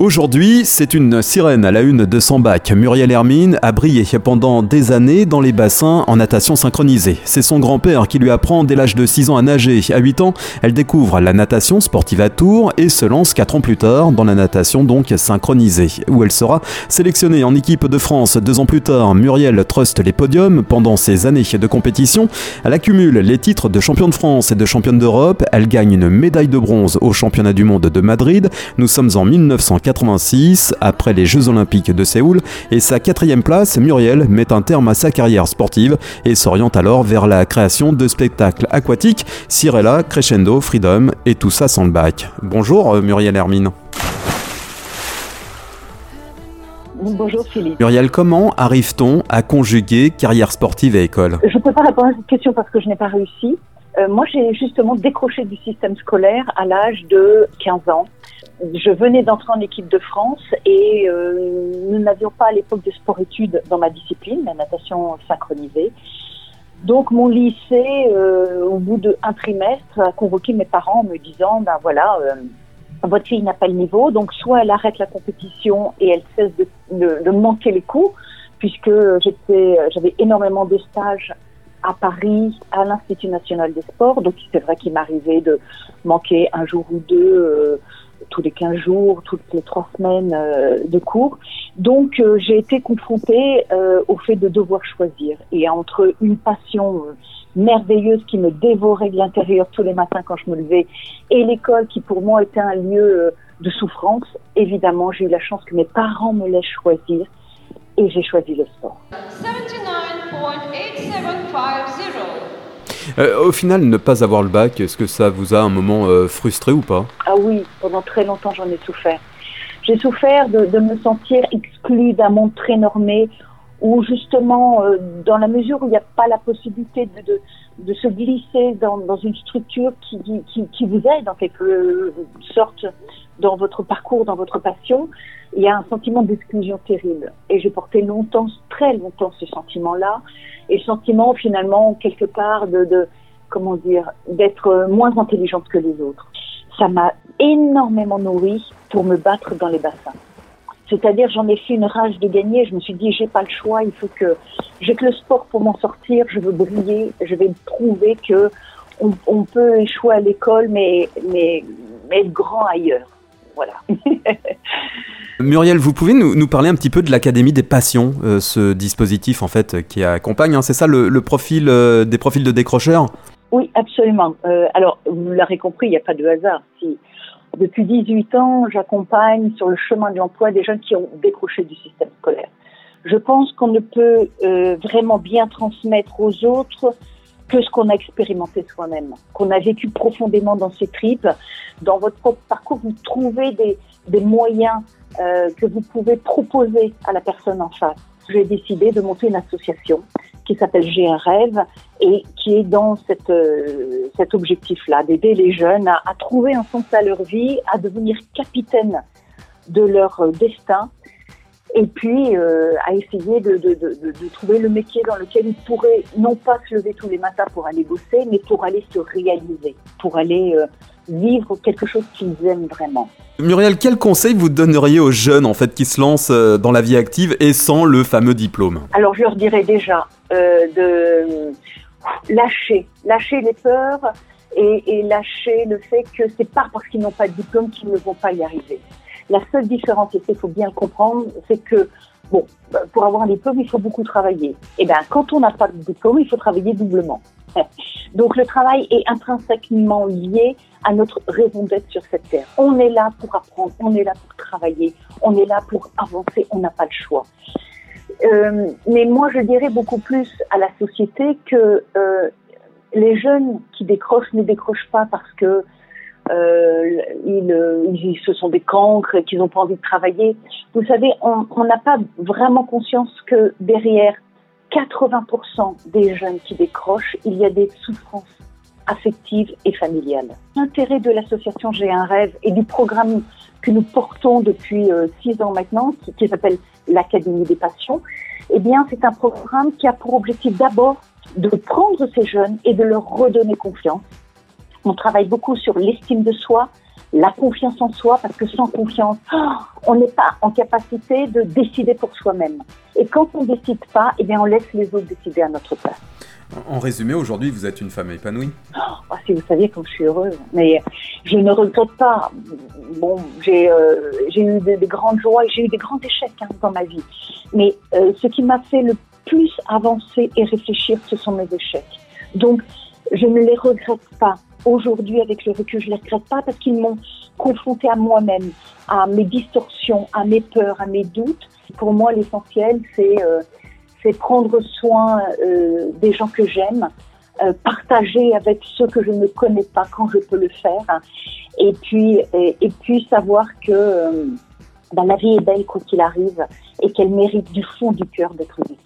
Aujourd'hui, c'est une sirène à la une de son bac. Muriel Hermine a brillé pendant des années dans les bassins en natation synchronisée. C'est son grand-père qui lui apprend dès l'âge de 6 ans à nager. À 8 ans, elle découvre la natation sportive à Tours et se lance 4 ans plus tard dans la natation donc synchronisée, où elle sera sélectionnée en équipe de France. Deux ans plus tard, Muriel truste les podiums pendant ses années de compétition. Elle accumule les titres de championne de France et de championne d'Europe. Elle gagne une médaille de bronze au championnat du monde de Madrid. Nous sommes en 1980 86, après les Jeux Olympiques de Séoul, et sa quatrième place, Muriel met un terme à sa carrière sportive et s'oriente alors vers la création de spectacles aquatiques, Cirella, Crescendo, Freedom et tout ça sans le bac. Bonjour euh, Muriel Hermine. Bonjour Philippe. Muriel, comment arrive-t-on à conjuguer carrière sportive et école? Je ne peux pas répondre à cette question parce que je n'ai pas réussi. Euh, moi, j'ai justement décroché du système scolaire à l'âge de 15 ans je venais d'entrer en équipe de France et euh, nous n'avions pas à l'époque de sport-études dans ma discipline, la natation synchronisée. Donc mon lycée, euh, au bout d'un trimestre, a convoqué mes parents en me disant, ben voilà, euh, votre fille n'a pas le niveau, donc soit elle arrête la compétition et elle cesse de, de, de manquer les cours, puisque j'avais énormément de stages à Paris, à l'Institut national des sports, donc c'est vrai qu'il m'arrivait de manquer un jour ou deux tous les 15 jours, toutes les trois semaines euh, de cours. Donc euh, j'ai été confrontée euh, au fait de devoir choisir. Et entre une passion merveilleuse qui me dévorait de l'intérieur tous les matins quand je me levais et l'école qui pour moi était un lieu de souffrance, évidemment j'ai eu la chance que mes parents me laissent choisir et j'ai choisi le sport. 79.8750 euh, au final, ne pas avoir le bac, est-ce que ça vous a un moment euh, frustré ou pas? Ah oui, pendant très longtemps j'en ai souffert. J'ai souffert de, me sentir exclue d'un monde très normé où justement, euh, dans la mesure où il n'y a pas la possibilité de, de, se glisser dans, dans une structure qui, qui, qui, vous aide en quelque sorte dans votre parcours, dans votre passion, il y a un sentiment d'exclusion terrible. Et j'ai porté longtemps, très longtemps, ce sentiment-là et le sentiment finalement quelque part de, de comment dire d'être moins intelligente que les autres. Ça m'a énormément nourri pour me battre dans les bassins. C'est-à-dire j'en ai fait une rage de gagner. Je me suis dit j'ai pas le choix. Il faut que j'ai que le sport pour m'en sortir. Je veux briller. Je vais prouver que on, on peut échouer à l'école, mais mais mais être grand ailleurs. Voilà. Muriel, vous pouvez nous, parler un petit peu de l'Académie des passions, euh, ce dispositif en fait qui accompagne, hein, c'est ça le, profil euh, des profils de décrocheurs? Oui, absolument. Euh, alors, vous l'aurez compris, il n'y a pas de hasard. Si, depuis 18 ans, j'accompagne sur le chemin de l'emploi des jeunes qui ont décroché du système scolaire. Je pense qu'on ne peut vraiment bien transmettre aux autres que ce qu'on a expérimenté soi-même, qu'on a vécu profondément dans ses tripes. Dans votre propre parcours, vous trouvez des, des moyens euh, que vous pouvez proposer à la personne en face. J'ai décidé de monter une association qui s'appelle J'ai un rêve et qui est dans cette, euh, cet objectif-là, d'aider les jeunes à, à, trouver un sens à leur vie, à devenir capitaine de leur destin et puis euh, à essayer de, de, de, de, trouver le métier dans lequel ils pourraient non pas se lever tous les matins pour aller bosser, mais pour aller se réaliser, pour aller euh, vivre quelque chose qu'ils aiment vraiment. Muriel, quel conseil vous donneriez aux jeunes en fait qui se lancent dans la vie active et sans le fameux diplôme? Alors je leur dirais déjà euh, de lâcher, lâcher les peurs et, lâcher le fait que c'est pas parce qu'ils n'ont pas de diplôme qu'ils ne vont pas y arriver. La seule différence, et il faut bien comprendre, c'est que bon, pour avoir un diplôme, il faut beaucoup travailler. Et eh bien, quand on n'a pas de diplôme, il faut travailler doublement. Donc le travail est intrinsèquement lié à notre raison d'être sur cette terre. On est là pour apprendre, on est là pour travailler, on est là pour avancer, on n'a pas le choix. Euh, mais moi, je dirais beaucoup plus à la société que euh, les jeunes qui décrochent ne décrochent pas parce que euh, ils, ce sont des cancres et qu'ils n'ont pas envie de travailler. Vous savez, on n'a pas vraiment conscience que derrière 80% des jeunes qui décrochent, il y a des souffrances affectives et familiales. L'intérêt de l'association J'ai un rêve et du programme que nous portons depuis euh, six ans maintenant, qui, qui s'appelle l'Académie des passions, eh bien, c'est un programme qui a pour objectif d'abord de prendre ces jeunes et de leur redonner confiance on travaille beaucoup sur l'estime de soi, la confiance en soi, parce que sans confiance, oh, on n'est pas en capacité de décider pour soi-même. Et quand on ne décide pas, eh bien, on laisse les autres décider à notre place. En résumé, aujourd'hui, vous êtes une femme épanouie oh, Si vous saviez comme je suis heureuse. Mais je ne regrette pas. Bon, j'ai euh, eu des, grandes joies et j'ai eu des grands échecs hein, dans ma vie. Mais euh, ce qui m'a fait le plus avancer et réfléchir, ce sont mes échecs. Donc, je ne les regrette pas. Aujourd'hui, avec le recul, je ne les regrette pas parce qu'ils m'ont confronté à moi-même, à mes distorsions, à mes peurs, à mes doutes. Pour moi, l'essentiel, c'est euh, c'est prendre soin euh, des gens que j'aime, euh, partager avec ceux que je ne connais pas quand je peux le faire, et puis savoir que ben, la vie est belle quand il arrive et qu'elle mérite du fond du cœur d'être vécue.